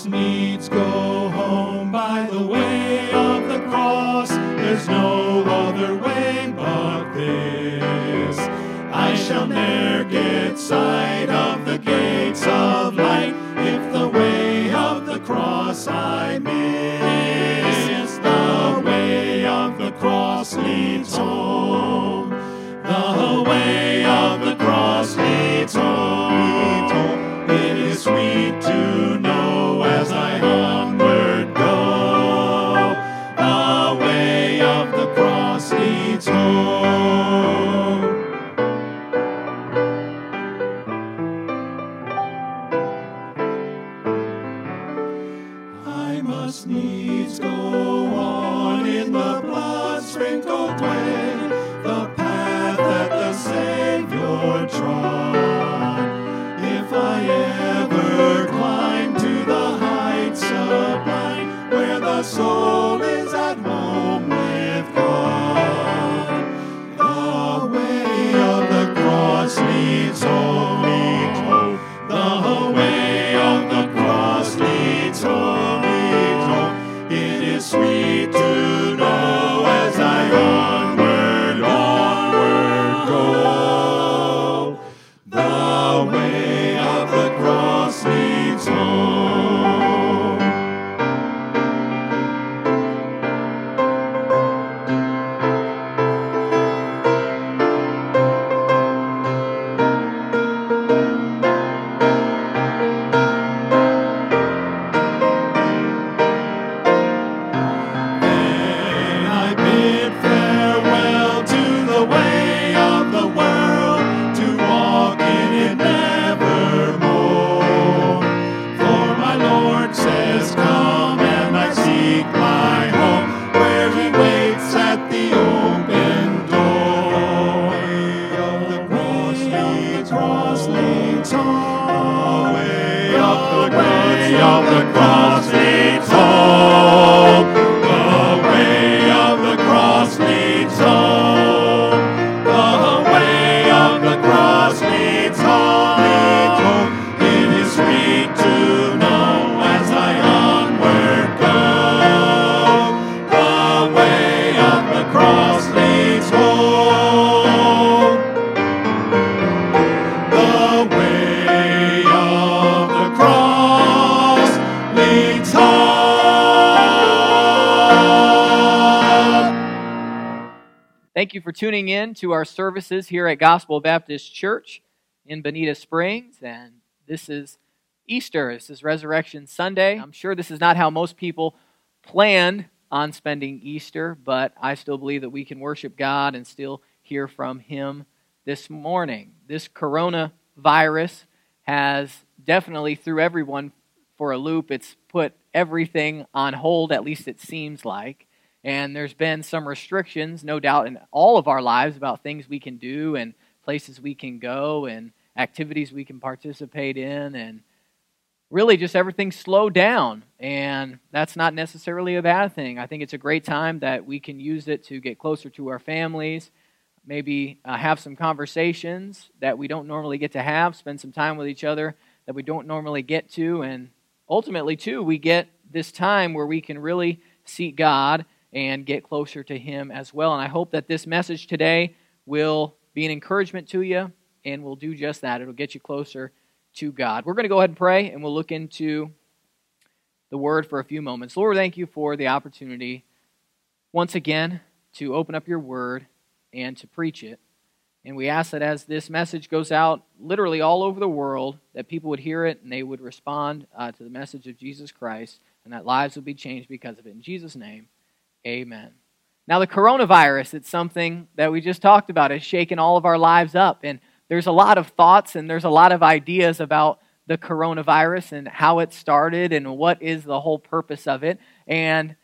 must needs go home by the way of the cross. There's no tuning in to our services here at Gospel Baptist Church in Bonita Springs. And this is Easter. This is Resurrection Sunday. I'm sure this is not how most people planned on spending Easter, but I still believe that we can worship God and still hear from Him this morning. This coronavirus has definitely threw everyone for a loop. It's put everything on hold, at least it seems like. And there's been some restrictions, no doubt, in all of our lives about things we can do and places we can go and activities we can participate in. And really, just everything slowed down. And that's not necessarily a bad thing. I think it's a great time that we can use it to get closer to our families, maybe uh, have some conversations that we don't normally get to have, spend some time with each other that we don't normally get to. And ultimately, too, we get this time where we can really seek God and get closer to Him as well. And I hope that this message today will be an encouragement to you and will do just that. It'll get you closer to God. We're going to go ahead and pray and we'll look into the Word for a few moments. Lord, thank you for the opportunity once again to open up your Word and to preach it. And we ask that as this message goes out literally all over the world, that people would hear it and they would respond uh, to the message of Jesus Christ and that lives would be changed because of it. In Jesus' name, amen. Now, the coronavirus, it's something that we just talked about, has shaken all of our lives up. And there's a lot of thoughts and there's a lot of ideas about the coronavirus and how it started and what is the whole purpose of it. And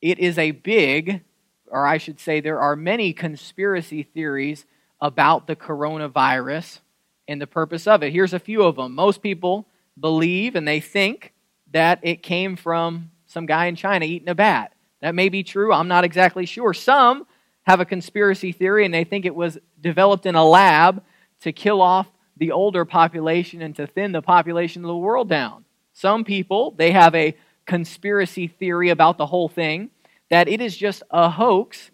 it is a big, or I should say, there are many conspiracy theories about the coronavirus and the purpose of it. Here's a few of them. Most people believe and they think that it came from some guy in China eating a bat. That may be true. I'm not exactly sure. Some have a conspiracy theory and they think it was developed in a lab to kill off the older population and to thin the population of the world down. Some people, they have a conspiracy theory about the whole thing that it is just a hoax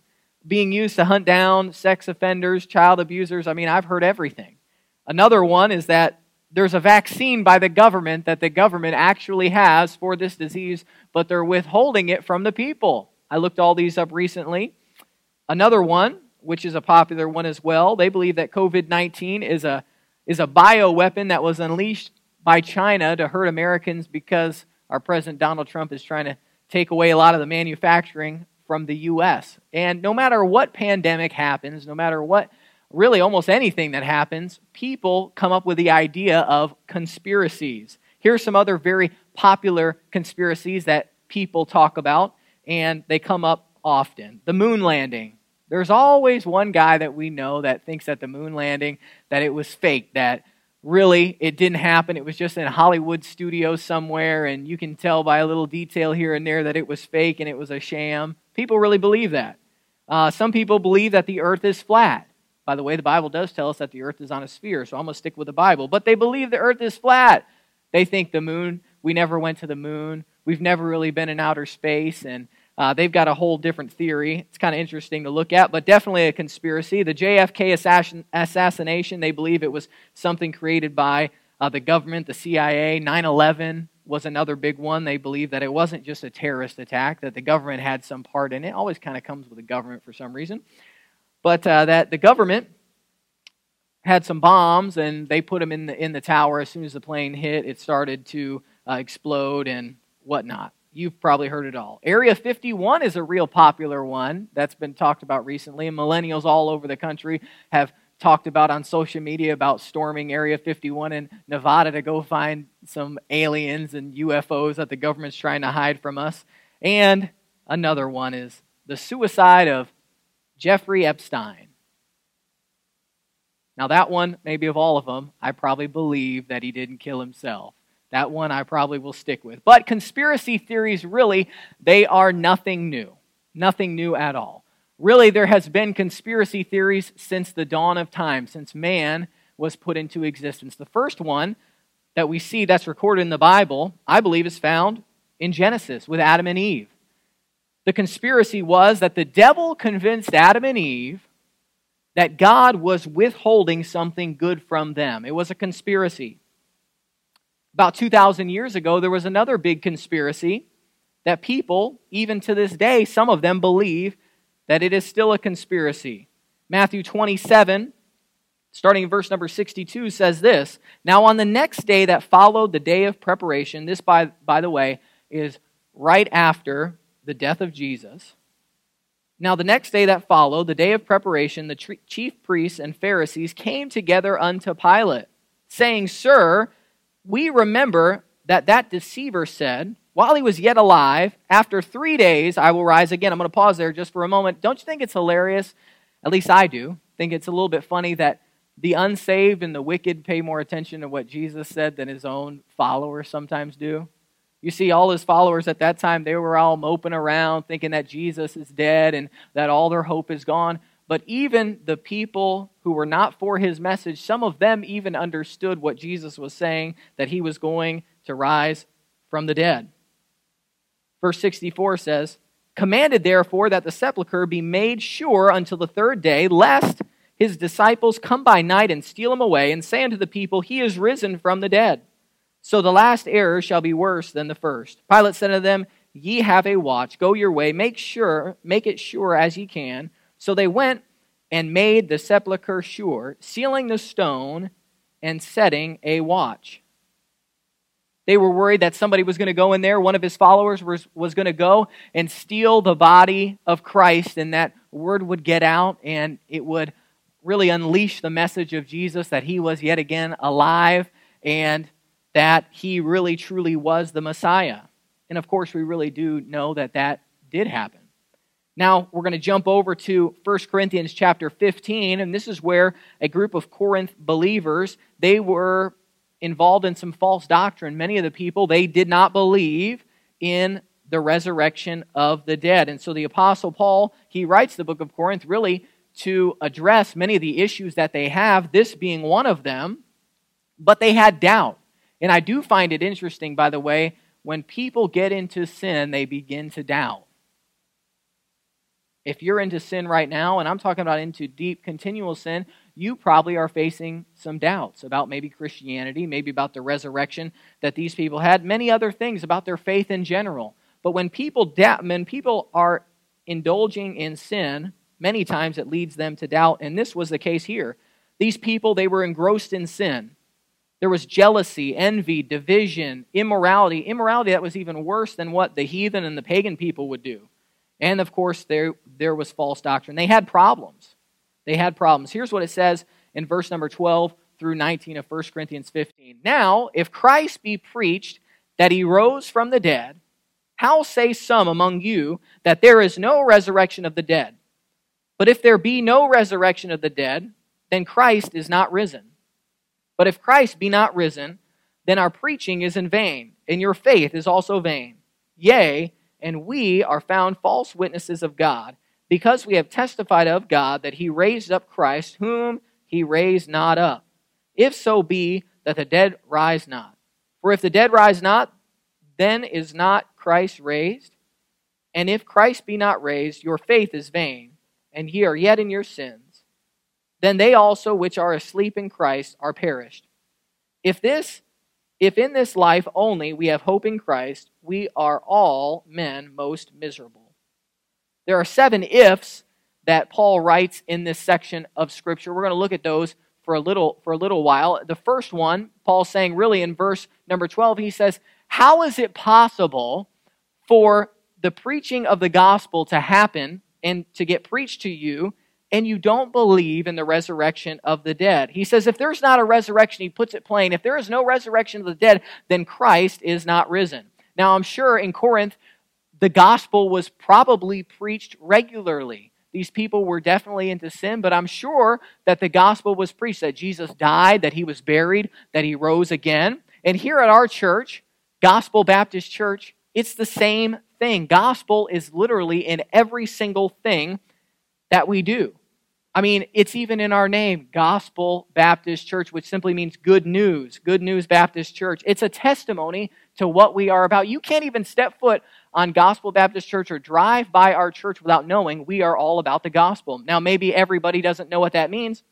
being used to hunt down sex offenders, child abusers. I mean, I've heard everything. Another one is that there's a vaccine by the government that the government actually has for this disease, but they're withholding it from the people. I looked all these up recently. Another one, which is a popular one as well, they believe that COVID 19 is a, is a bioweapon that was unleashed by China to hurt Americans because our President Donald Trump is trying to take away a lot of the manufacturing from the U.S. And no matter what pandemic happens, no matter what, really almost anything that happens, people come up with the idea of conspiracies. Here are some other very popular conspiracies that people talk about, and they come up often. The moon landing. There's always one guy that we know that thinks that the moon landing, that it was fake, that really it didn't happen. It was just in a Hollywood studio somewhere, and you can tell by a little detail here and there that it was fake and it was a sham. People really believe that. Uh, some people believe that the earth is flat. By the way, the Bible does tell us that the earth is on a sphere, so I'm going to stick with the Bible. But they believe the earth is flat. They think the moon, we never went to the moon. We've never really been in outer space, and uh, they've got a whole different theory. It's kind of interesting to look at, but definitely a conspiracy. The JFK assassin, assassination, they believe it was something created by uh, the government, the CIA. 9 11 was another big one. They believe that it wasn't just a terrorist attack, that the government had some part in it. Always kind of comes with the government for some reason. But uh, that the government had some bombs and they put them in the, in the tower. As soon as the plane hit, it started to uh, explode and whatnot. You've probably heard it all. Area 51 is a real popular one that's been talked about recently, and millennials all over the country have talked about on social media about storming Area 51 in Nevada to go find some aliens and UFOs that the government's trying to hide from us. And another one is the suicide of Jeffrey Epstein. Now, that one, maybe of all of them, I probably believe that he didn't kill himself. That one I probably will stick with. But conspiracy theories, really, they are nothing new. Nothing new at all. Really, there has been conspiracy theories since the dawn of time, since man was put into existence. The first one that we see that's recorded in the Bible, I believe, is found in Genesis with Adam and Eve. The conspiracy was that the devil convinced Adam and Eve that God was withholding something good from them. It was a conspiracy. About 2,000 years ago, there was another big conspiracy that people, even to this day, some of them believe that it is still a conspiracy. Matthew 27, starting in verse number 62, says this Now, on the next day that followed the day of preparation, this, by, by the way, is right after the death of Jesus. Now, the next day that followed, the day of preparation, the chief priests and Pharisees came together unto Pilate, saying, Sir, we remember that that deceiver said, while he was yet alive, after three days I will rise again. I'm going to pause there just for a moment. Don't you think it's hilarious? At least I do. Think it's a little bit funny that the unsaved and the wicked pay more attention to what Jesus said than his own followers sometimes do. You see, all his followers at that time, they were all moping around thinking that Jesus is dead and that all their hope is gone. But even the people who were not for his message, some of them even understood what Jesus was saying, that he was going to rise from the dead. Verse 64 says, Commanded therefore that the sepulchre be made sure until the third day, lest his disciples come by night and steal him away, and say unto the people, He is risen from the dead. So the last error shall be worse than the first. Pilate said unto them, Ye have a watch, go your way, make sure, make it sure as ye can. So they went and made the sepulchre sure, sealing the stone and setting a watch. They were worried that somebody was going to go in there, one of his followers was, was going to go and steal the body of Christ, and that word would get out and it would really unleash the message of Jesus that he was yet again alive and that he really truly was the Messiah. And of course, we really do know that that did happen. Now we're going to jump over to 1 Corinthians chapter 15 and this is where a group of Corinth believers they were involved in some false doctrine. Many of the people they did not believe in the resurrection of the dead. And so the apostle Paul, he writes the book of Corinth really to address many of the issues that they have, this being one of them, but they had doubt. And I do find it interesting, by the way, when people get into sin, they begin to doubt. If you're into sin right now, and I'm talking about into deep, continual sin, you probably are facing some doubts about maybe Christianity, maybe about the resurrection that these people had, many other things about their faith in general. But when people doubt, when people are indulging in sin, many times it leads them to doubt, and this was the case here. These people, they were engrossed in sin. There was jealousy, envy, division, immorality. Immorality that was even worse than what the heathen and the pagan people would do. And of course, there, there was false doctrine. They had problems. They had problems. Here's what it says in verse number 12 through 19 of 1 Corinthians 15. Now, if Christ be preached that he rose from the dead, how say some among you that there is no resurrection of the dead? But if there be no resurrection of the dead, then Christ is not risen. But if Christ be not risen, then our preaching is in vain, and your faith is also vain. Yea, and we are found false witnesses of God, because we have testified of God that he raised up Christ, whom he raised not up. If so be that the dead rise not. For if the dead rise not, then is not Christ raised? And if Christ be not raised, your faith is vain, and ye are yet in your sins. Then they also which are asleep in Christ are perished. If this if in this life only we have hope in Christ, we are all men most miserable. There are seven ifs that Paul writes in this section of Scripture. We're going to look at those for a little for a little while. The first one, Paul's saying really in verse number 12, he says, How is it possible for the preaching of the gospel to happen and to get preached to you and you don't believe in the resurrection of the dead. He says, if there's not a resurrection, he puts it plain, if there is no resurrection of the dead, then Christ is not risen. Now, I'm sure in Corinth, the gospel was probably preached regularly. These people were definitely into sin, but I'm sure that the gospel was preached that Jesus died, that he was buried, that he rose again. And here at our church, Gospel Baptist Church, it's the same thing. Gospel is literally in every single thing that we do. I mean, it's even in our name, Gospel Baptist Church, which simply means good news, Good News Baptist Church. It's a testimony to what we are about. You can't even step foot on Gospel Baptist Church or drive by our church without knowing we are all about the gospel. Now, maybe everybody doesn't know what that means,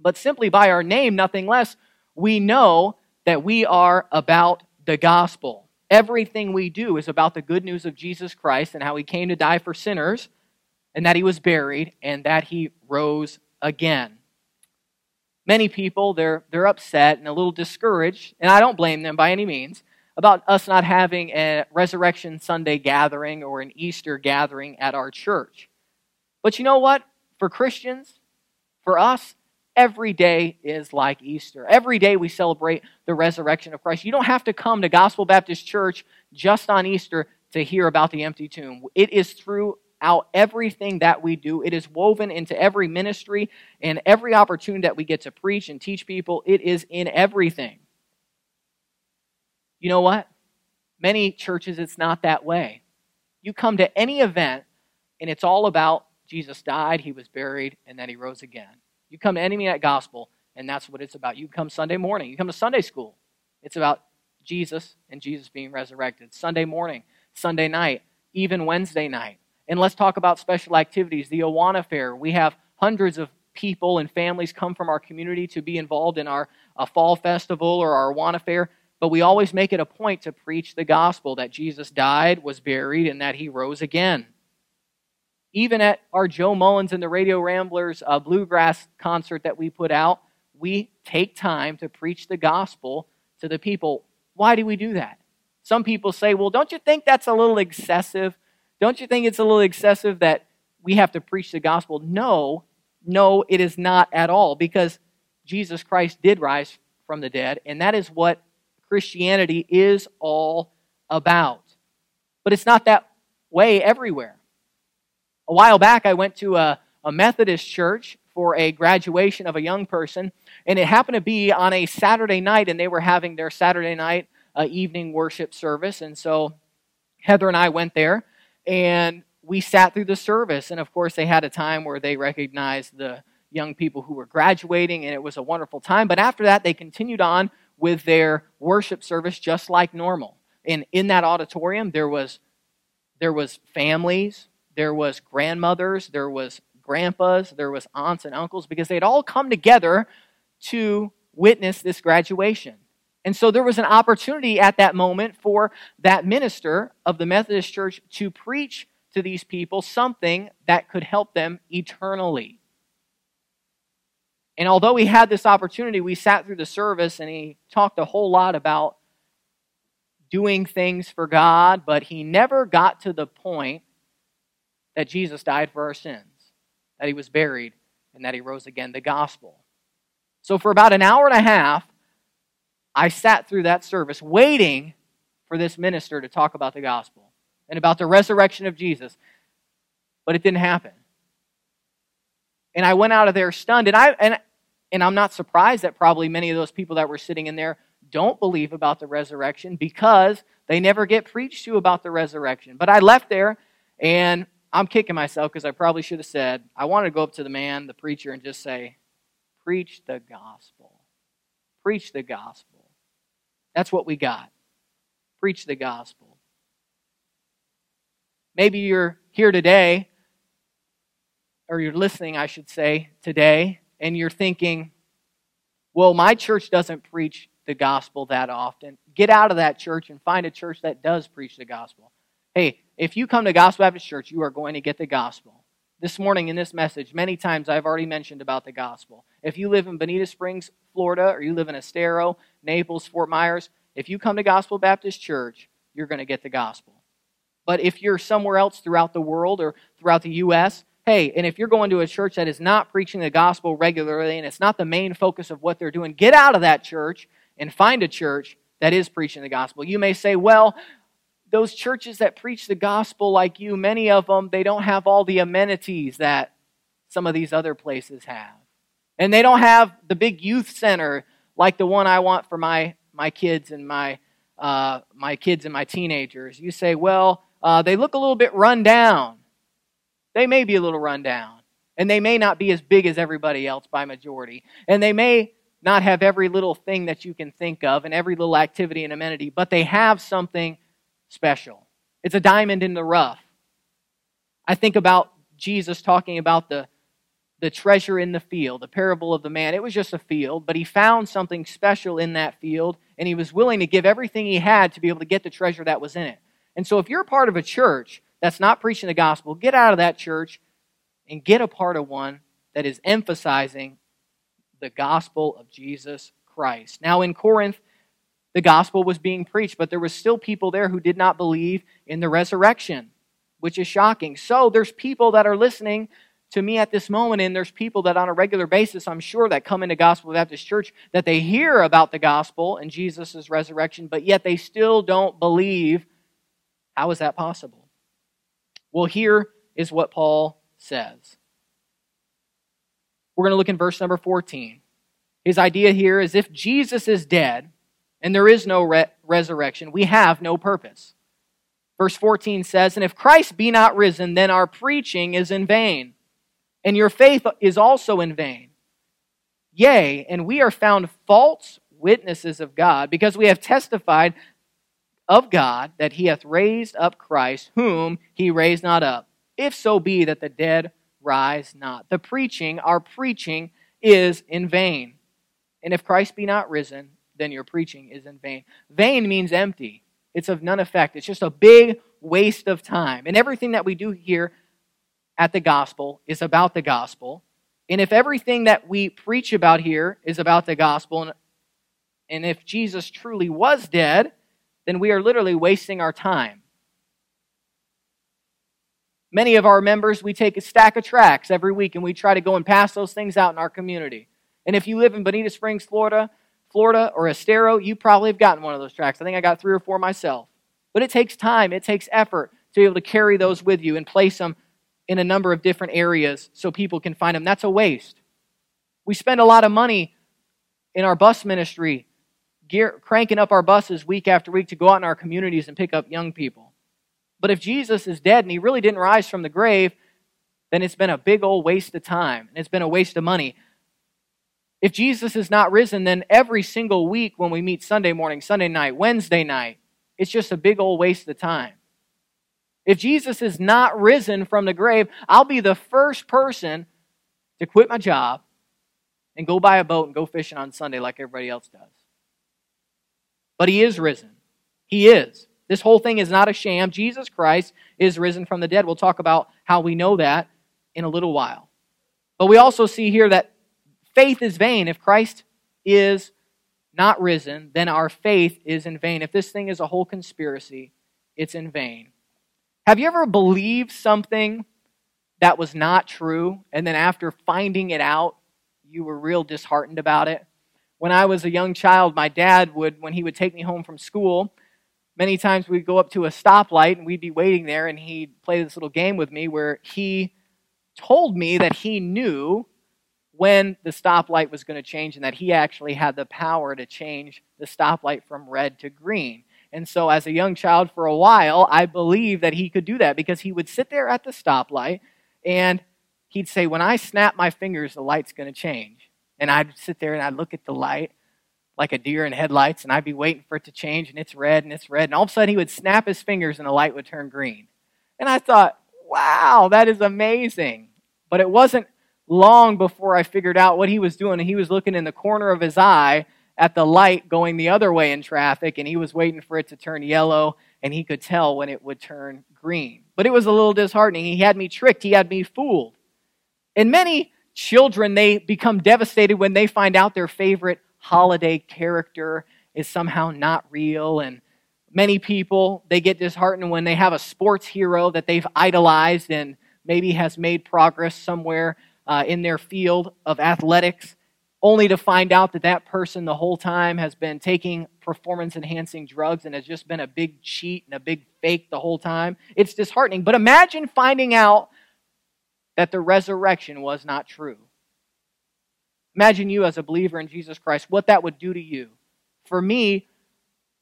but simply by our name, nothing less, we know that we are about the gospel. Everything we do is about the good news of Jesus Christ and how he came to die for sinners and that he was buried, and that he rose again. Many people, they're, they're upset and a little discouraged, and I don't blame them by any means, about us not having a Resurrection Sunday gathering or an Easter gathering at our church. But you know what? For Christians, for us, every day is like Easter. Every day we celebrate the resurrection of Christ. You don't have to come to Gospel Baptist Church just on Easter to hear about the empty tomb. It is through out everything that we do. It is woven into every ministry and every opportunity that we get to preach and teach people. It is in everything. You know what? Many churches, it's not that way. You come to any event, and it's all about Jesus died, he was buried, and then he rose again. You come to any that gospel, and that's what it's about. You come Sunday morning, you come to Sunday school. It's about Jesus and Jesus being resurrected. Sunday morning, Sunday night, even Wednesday night. And let's talk about special activities. The Awana Fair. We have hundreds of people and families come from our community to be involved in our fall festival or our Awana Fair. But we always make it a point to preach the gospel that Jesus died, was buried, and that he rose again. Even at our Joe Mullins and the Radio Ramblers uh, bluegrass concert that we put out, we take time to preach the gospel to the people. Why do we do that? Some people say, well, don't you think that's a little excessive? Don't you think it's a little excessive that we have to preach the gospel? No, no, it is not at all because Jesus Christ did rise from the dead, and that is what Christianity is all about. But it's not that way everywhere. A while back, I went to a, a Methodist church for a graduation of a young person, and it happened to be on a Saturday night, and they were having their Saturday night uh, evening worship service. And so Heather and I went there, and we sat through the service. And of course, they had a time where they recognized the young people who were graduating, and it was a wonderful time. But after that, they continued on with their worship service just like normal. And in that auditorium, there was, there was families, there was grandmothers, there was grandpas, there was aunts and uncles, because they'd all come together to witness this graduation. And so there was an opportunity at that moment for that minister of the Methodist Church to preach to these people something that could help them eternally. And although he had this opportunity, we sat through the service and he talked a whole lot about doing things for God, but he never got to the point that Jesus died for our sins, that he was buried, and that he rose again, the gospel. So for about an hour and a half, I sat through that service waiting for this minister to talk about the gospel and about the resurrection of Jesus. But it didn't happen. And I went out of there stunned. And, I, and, and I'm not surprised that probably many of those people that were sitting in there don't believe about the resurrection because they never get preached to about the resurrection. But I left there and I'm kicking myself because I probably should have said, I wanted to go up to the man, the preacher, and just say, Preach the gospel. Preach the gospel. That's what we got. Preach the gospel. Maybe you're here today, or you're listening, I should say, today, and you're thinking, well, my church doesn't preach the gospel that often. Get out of that church and find a church that does preach the gospel. Hey, if you come to Gospel Baptist Church, you are going to get the gospel. This morning in this message, many times I've already mentioned about the gospel. If you live in Bonita Springs, Florida, or you live in Estero, Naples, Fort Myers, if you come to Gospel Baptist Church, you're going to get the gospel. But if you're somewhere else throughout the world or throughout the U.S., hey, and if you're going to a church that is not preaching the gospel regularly and it's not the main focus of what they're doing, get out of that church and find a church that is preaching the gospel. You may say, well, those churches that preach the gospel like you, many of them, they don't have all the amenities that some of these other places have. And they don't have the big youth center like the one I want for my, my kids and my, uh, my kids and my teenagers. You say, well, uh, they look a little bit run down. They may be a little run down. And they may not be as big as everybody else by majority. And they may not have every little thing that you can think of and every little activity and amenity, but they have something special. It's a diamond in the rough. I think about Jesus talking about the, the treasure in the field, the parable of the man. It was just a field, but he found something special in that field, and he was willing to give everything he had to be able to get the treasure that was in it. And so, if you're part of a church that's not preaching the gospel, get out of that church and get a part of one that is emphasizing the gospel of Jesus Christ. Now, in Corinth, the gospel was being preached, but there was still people there who did not believe in the resurrection, which is shocking. So there's people that are listening to me at this moment, and there's people that on a regular basis, I'm sure, that come into Gospel Baptist Church that they hear about the gospel and Jesus' resurrection, but yet they still don't believe. How is that possible? Well, here is what Paul says. We're going to look in verse number 14. His idea here is if Jesus is dead, and there is no re- resurrection, we have no purpose. Verse 14 says, And if Christ be not risen, then our preaching is in vain, and your faith is also in vain. Yea, and we are found false witnesses of God, because we have testified of God that he hath raised up Christ, whom he raised not up, if so be that the dead rise not. The preaching, our preaching, is in vain. And if Christ be not risen, then your preaching is in vain. Vain means empty, it's of none effect. It's just a big waste of time. And everything that we do here at the gospel is about the gospel. And if everything that we preach about here is about the gospel, and and if Jesus truly was dead, then we are literally wasting our time. Many of our members, we take a stack of tracts every week and we try to go and pass those things out in our community. And if you live in Bonita Springs, Florida, Florida or Estero, you probably have gotten one of those tracts. I think I got three or four myself. But it takes time, it takes effort to be able to carry those with you and place them in a number of different areas so people can find them. That's a waste. We spend a lot of money in our bus ministry gear, cranking up our buses week after week to go out in our communities and pick up young people. But if Jesus is dead and he really didn't rise from the grave, then it's been a big old waste of time and it's been a waste of money. If Jesus is not risen, then every single week when we meet Sunday morning, Sunday night, Wednesday night, it's just a big old waste of time. If Jesus is not risen from the grave, I'll be the first person to quit my job and go buy a boat and go fishing on Sunday like everybody else does. But he is risen. He is. This whole thing is not a sham. Jesus Christ is risen from the dead. We'll talk about how we know that in a little while. But we also see here that faith is vain. If Christ is not risen, then our faith is in vain. If this thing is a whole conspiracy, it's in vain. Have you ever believed something that was not true, and then after finding it out, you were real disheartened about it? When I was a young child, my dad would, when he would take me home from school, many times we'd go up to a stoplight and we'd be waiting there, and he'd play this little game with me where he told me that he knew when the stoplight was going to change and that he actually had the power to change the stoplight from red to green. And so, as a young child, for a while, I believed that he could do that because he would sit there at the stoplight and he'd say, When I snap my fingers, the light's going to change. And I'd sit there and I'd look at the light like a deer in headlights and I'd be waiting for it to change and it's red and it's red. And all of a sudden, he would snap his fingers and the light would turn green. And I thought, Wow, that is amazing. But it wasn't long before I figured out what he was doing. He was looking in the corner of his eye at the light going the other way in traffic, and he was waiting for it to turn yellow, and he could tell when it would turn green. But it was a little disheartening. He had me tricked, he had me fooled. And many children, they become devastated when they find out their favorite holiday character is somehow not real. And many people, they get disheartened when they have a sports hero that they've idolized and maybe has made progress somewhere uh, in their field of athletics only to find out that that person the whole time has been taking performance enhancing drugs and has just been a big cheat and a big fake the whole time. It's disheartening. But imagine finding out that the resurrection was not true. Imagine you as a believer in Jesus Christ, what that would do to you. For me,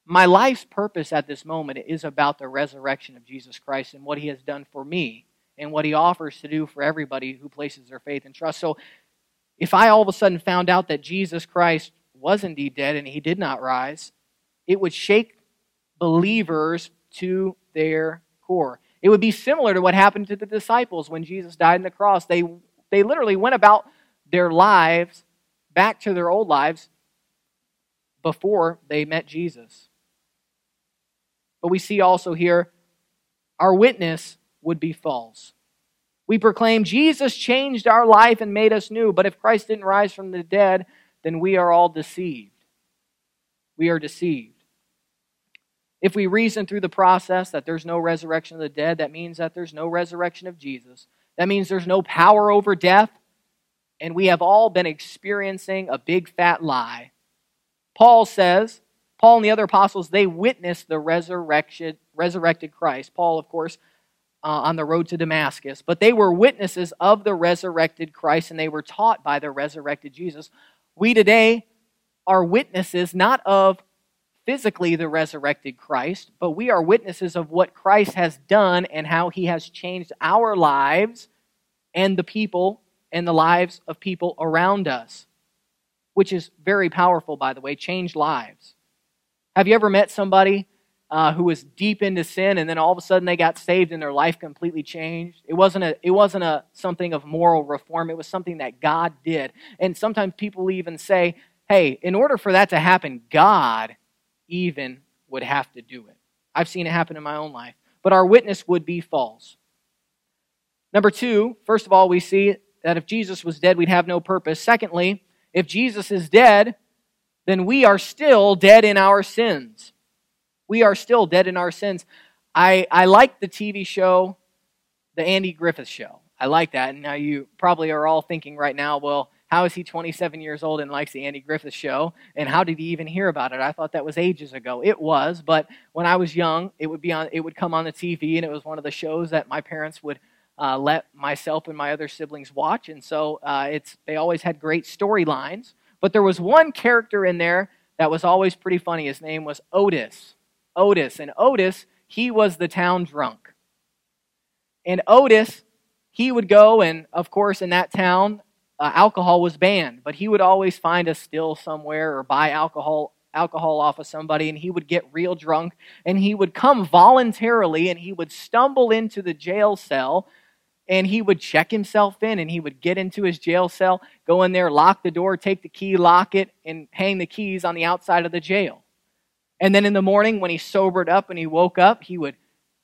my life's purpose at this moment is about the resurrection of Jesus Christ and what he has done for me and what he offers to do for everybody who places their faith and trust. So if I all of a sudden found out that Jesus Christ was indeed dead and he did not rise, it would shake believers to their core. It would be similar to what happened to the disciples when Jesus died on the cross. They, they literally went about their lives back to their old lives before they met Jesus. But we see also here our witness would be false. We proclaim Jesus changed our life and made us new, but if Christ didn't rise from the dead, then we are all deceived. We are deceived. If we reason through the process that there's no resurrection of the dead, that means that there's no resurrection of Jesus. That means there's no power over death, and we have all been experiencing a big fat lie. Paul says, Paul and the other apostles, they witnessed the resurrection, resurrected Christ. Paul, of course, uh, on the road to Damascus, but they were witnesses of the resurrected Christ and they were taught by the resurrected Jesus. We today are witnesses not of physically the resurrected Christ, but we are witnesses of what Christ has done and how he has changed our lives and the people and the lives of people around us, which is very powerful, by the way, changed lives. Have you ever met somebody uh, who was deep into sin, and then all of a sudden they got saved and their life completely changed. It wasn't a it wasn't a something of moral reform. It was something that God did. And sometimes people even say, "Hey, in order for that to happen, God even would have to do it." I've seen it happen in my own life, but our witness would be false. Number two, first of all, we see that if Jesus was dead, we'd have no purpose. Secondly, if Jesus is dead, then we are still dead in our sins we are still dead in our sins. I, I like the TV show, The Andy Griffith Show. I like that. And now you probably are all thinking right now, well, how is he 27 years old and likes the Andy Griffith Show? And how did he even hear about it? I thought that was ages ago. It was, but when I was young, it would be on. It would come on the TV, and it was one of the shows that my parents would uh, let myself and my other siblings watch. And so uh, it's they always had great storylines. But there was one character in there that was always pretty funny. His name was Otis. Otis. And Otis, he was the town drunk. And Otis, he would go, and of course, in that town, uh, alcohol was banned, but he would always find a still somewhere or buy alcohol alcohol off of somebody and he would get real drunk and he would come voluntarily and he would stumble into the jail cell and he would check himself in and he would get into his jail cell, go in there, lock the door, take the key, lock it, and hang the keys on the outside of the jail. And then in the morning when he sobered up and he woke up, he would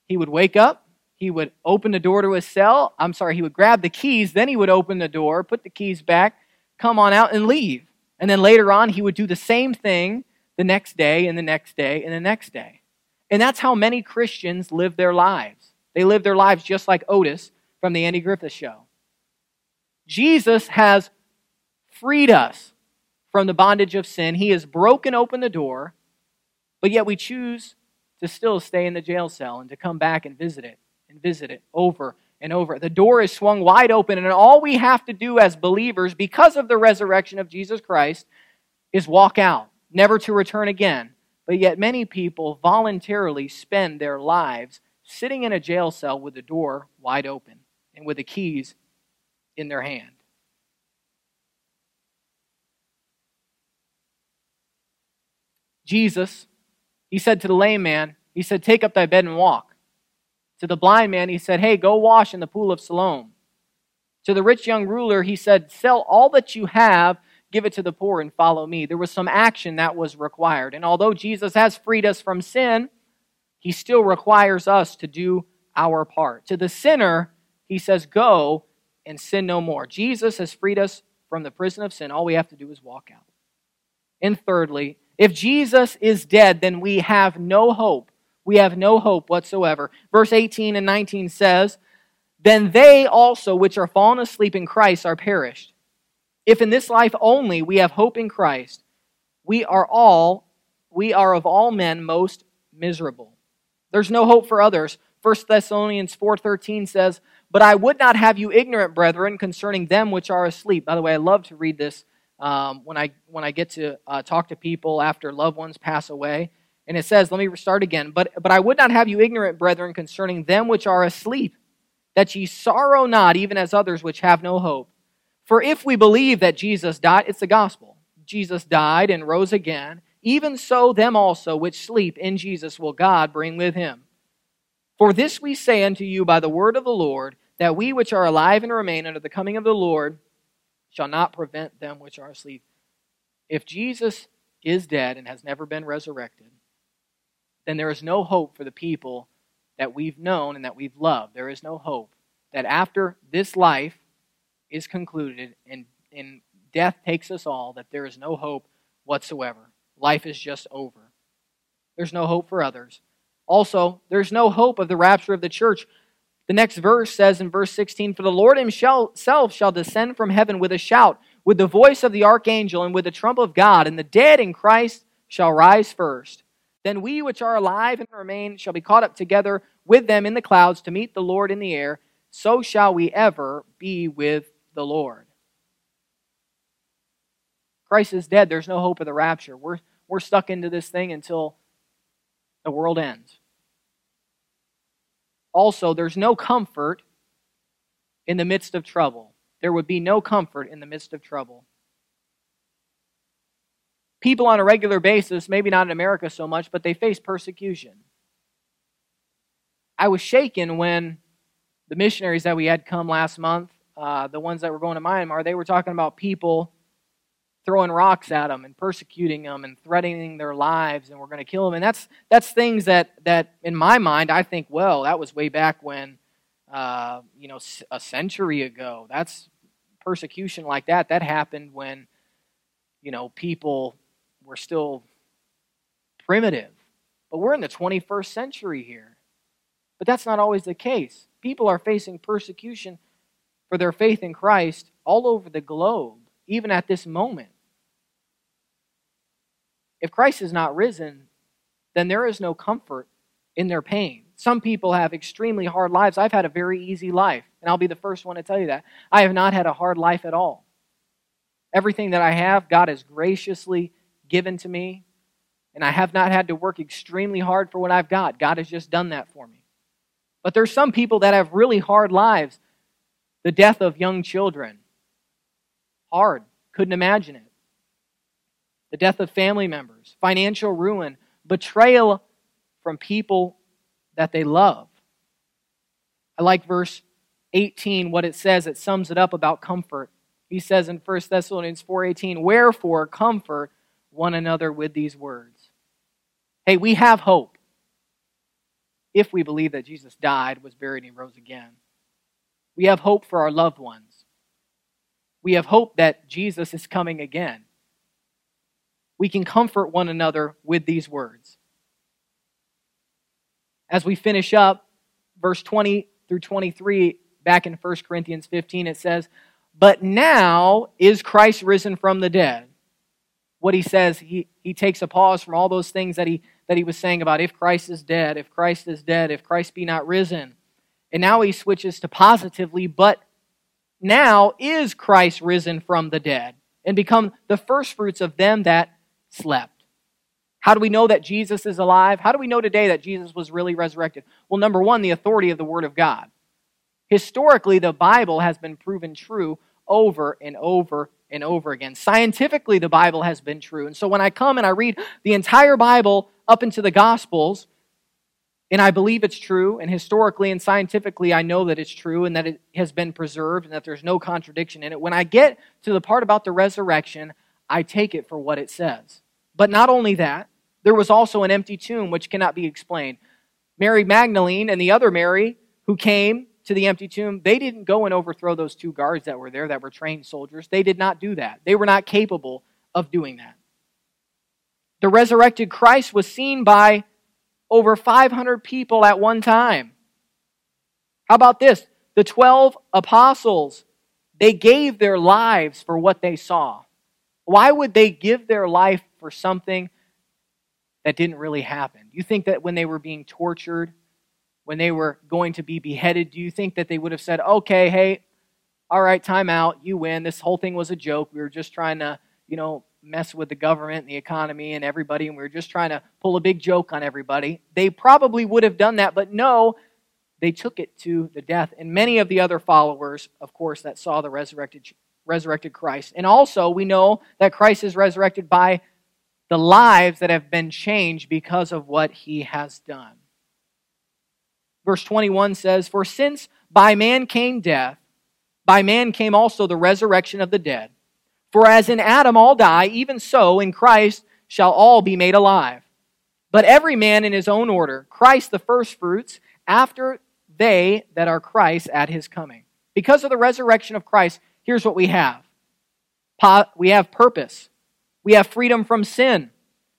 he would wake up, he would open the door to his cell. I'm sorry, he would grab the keys, then he would open the door, put the keys back, come on out and leave. And then later on he would do the same thing the next day and the next day and the next day. And that's how many Christians live their lives. They live their lives just like Otis from the Andy Griffith Show. Jesus has freed us from the bondage of sin. He has broken open the door, but yet we choose to still stay in the jail cell and to come back and visit it and visit it over and over. The door is swung wide open, and all we have to do as believers, because of the resurrection of Jesus Christ, is walk out never to return again. But yet, many people voluntarily spend their lives sitting in a jail cell with the door wide open and with the keys in their hand. Jesus, he said to the lame man, he said, Take up thy bed and walk. To the blind man, he said, Hey, go wash in the pool of Siloam. To the rich young ruler, he said, Sell all that you have give it to the poor and follow me. There was some action that was required. And although Jesus has freed us from sin, he still requires us to do our part. To the sinner, he says, Go and sin no more. Jesus has freed us from the prison of sin. All we have to do is walk out. And thirdly, if Jesus is dead, then we have no hope. We have no hope whatsoever. Verse 18 and 19 says, Then they also which are fallen asleep in Christ are perished. If in this life only we have hope in Christ, we are all, we are of all men most miserable. There's no hope for others. 1 Thessalonians 4.13 says, But I would not have you ignorant, brethren, concerning them which are asleep. By the way, I love to read this um, when, I, when I get to uh, talk to people after loved ones pass away. And it says, let me start again. But, but I would not have you ignorant, brethren, concerning them which are asleep, that ye sorrow not, even as others which have no hope. For if we believe that Jesus died, it's the gospel. Jesus died and rose again. Even so, them also which sleep in Jesus will God bring with him. For this we say unto you by the word of the Lord, that we which are alive and remain unto the coming of the Lord shall not prevent them which are asleep. If Jesus is dead and has never been resurrected, then there is no hope for the people that we've known and that we've loved. There is no hope that after this life, is concluded and, and death takes us all, that there is no hope whatsoever. Life is just over. There's no hope for others. Also, there's no hope of the rapture of the church. The next verse says in verse 16 For the Lord himself shall descend from heaven with a shout, with the voice of the archangel, and with the trump of God, and the dead in Christ shall rise first. Then we which are alive and remain shall be caught up together with them in the clouds to meet the Lord in the air. So shall we ever be with the Lord. Christ is dead. There's no hope of the rapture. We're, we're stuck into this thing until the world ends. Also, there's no comfort in the midst of trouble. There would be no comfort in the midst of trouble. People on a regular basis, maybe not in America so much, but they face persecution. I was shaken when the missionaries that we had come last month uh, the ones that were going to Myanmar, they were talking about people throwing rocks at them and persecuting them and threatening their lives and we're going to kill them. And that's that's things that that in my mind I think, well, that was way back when, uh, you know, a century ago. That's persecution like that. That happened when, you know, people were still primitive. But we're in the 21st century here. But that's not always the case. People are facing persecution for their faith in Christ all over the globe, even at this moment. If Christ is not risen, then there is no comfort in their pain. Some people have extremely hard lives. I've had a very easy life, and I'll be the first one to tell you that. I have not had a hard life at all. Everything that I have, God has graciously given to me, and I have not had to work extremely hard for what I've got. God has just done that for me. But there's some people that have really hard lives, the death of young children, hard, couldn't imagine it. The death of family members, financial ruin, betrayal from people that they love. I like verse 18 what it says it sums it up about comfort. He says in 1 Thessalonians 4:18, "Wherefore comfort one another with these words." Hey, we have hope. If we believe that Jesus died, was buried and rose again. We have hope for our loved ones. We have hope that Jesus is coming again. We can comfort one another with these words. As we finish up, verse 20 through 23, back in 1 Corinthians 15, it says, But now is Christ risen from the dead. What he says, he, he takes a pause from all those things that he, that he was saying about if Christ is dead, if Christ is dead, if Christ be not risen. And now he switches to positively, but now is Christ risen from the dead and become the firstfruits of them that slept. How do we know that Jesus is alive? How do we know today that Jesus was really resurrected? Well, number one, the authority of the Word of God. Historically, the Bible has been proven true over and over and over again. Scientifically, the Bible has been true. And so when I come and I read the entire Bible up into the Gospels, and I believe it's true, and historically and scientifically, I know that it's true and that it has been preserved and that there's no contradiction in it. When I get to the part about the resurrection, I take it for what it says. But not only that, there was also an empty tomb which cannot be explained. Mary Magdalene and the other Mary who came to the empty tomb, they didn't go and overthrow those two guards that were there that were trained soldiers. They did not do that. They were not capable of doing that. The resurrected Christ was seen by over 500 people at one time. How about this? The 12 apostles, they gave their lives for what they saw. Why would they give their life for something that didn't really happen? You think that when they were being tortured, when they were going to be beheaded, do you think that they would have said, okay, hey, all right, time out, you win. This whole thing was a joke. We were just trying to, you know, mess with the government and the economy and everybody, and we were just trying to pull a big joke on everybody. They probably would have done that, but no, they took it to the death. And many of the other followers, of course, that saw the resurrected, resurrected Christ. And also, we know that Christ is resurrected by the lives that have been changed because of what he has done. Verse 21 says, For since by man came death, by man came also the resurrection of the dead. For as in Adam all die, even so in Christ shall all be made alive. But every man in his own order, Christ the firstfruits, after they that are Christ at his coming. Because of the resurrection of Christ, here's what we have we have purpose, we have freedom from sin.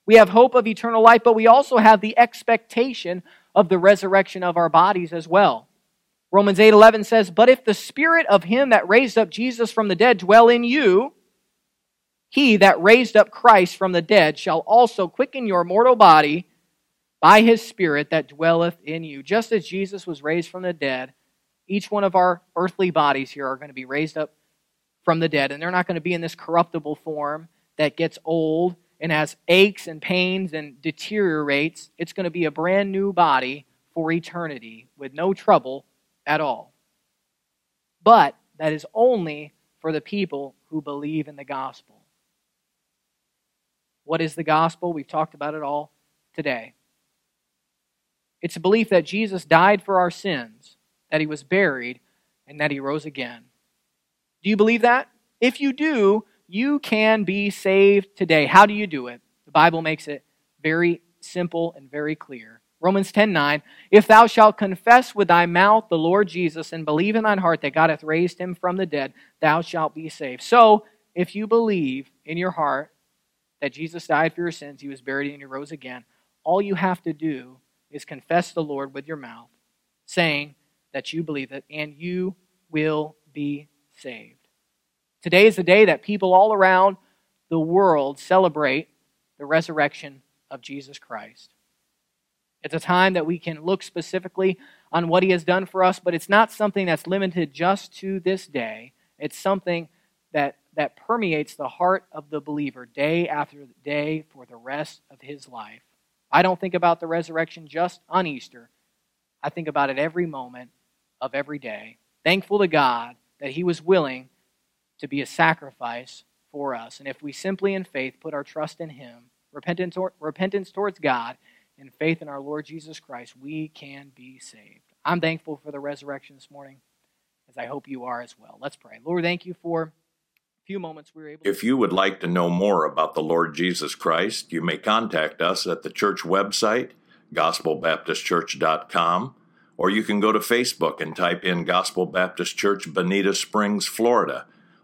We have hope of eternal life, but we also have the expectation of the resurrection of our bodies as well. Romans 8:11 says, "But if the spirit of him that raised up Jesus from the dead dwell in you, he that raised up Christ from the dead shall also quicken your mortal body by his spirit that dwelleth in you." Just as Jesus was raised from the dead, each one of our earthly bodies here are going to be raised up from the dead, and they're not going to be in this corruptible form that gets old and has aches and pains and deteriorates, it's going to be a brand new body for eternity with no trouble at all. But that is only for the people who believe in the gospel. What is the gospel? We've talked about it all today. It's a belief that Jesus died for our sins, that he was buried, and that he rose again. Do you believe that? If you do, you can be saved today. How do you do it? The Bible makes it very simple and very clear. Romans 10 9, if thou shalt confess with thy mouth the Lord Jesus and believe in thine heart that God hath raised him from the dead, thou shalt be saved. So, if you believe in your heart that Jesus died for your sins, he was buried, and he rose again, all you have to do is confess the Lord with your mouth, saying that you believe it, and you will be saved. Today is the day that people all around the world celebrate the resurrection of Jesus Christ. It's a time that we can look specifically on what he has done for us, but it's not something that's limited just to this day. It's something that, that permeates the heart of the believer day after day for the rest of his life. I don't think about the resurrection just on Easter. I think about it every moment of every day. Thankful to God that he was willing to be a sacrifice for us. And if we simply in faith put our trust in Him, repentance, repentance towards God, and faith in our Lord Jesus Christ, we can be saved. I'm thankful for the resurrection this morning, as I hope you are as well. Let's pray. Lord, thank you for a few moments we were able If you would like to know more about the Lord Jesus Christ, you may contact us at the church website, gospelbaptistchurch.com, or you can go to Facebook and type in Gospel Baptist Church, Bonita Springs, Florida.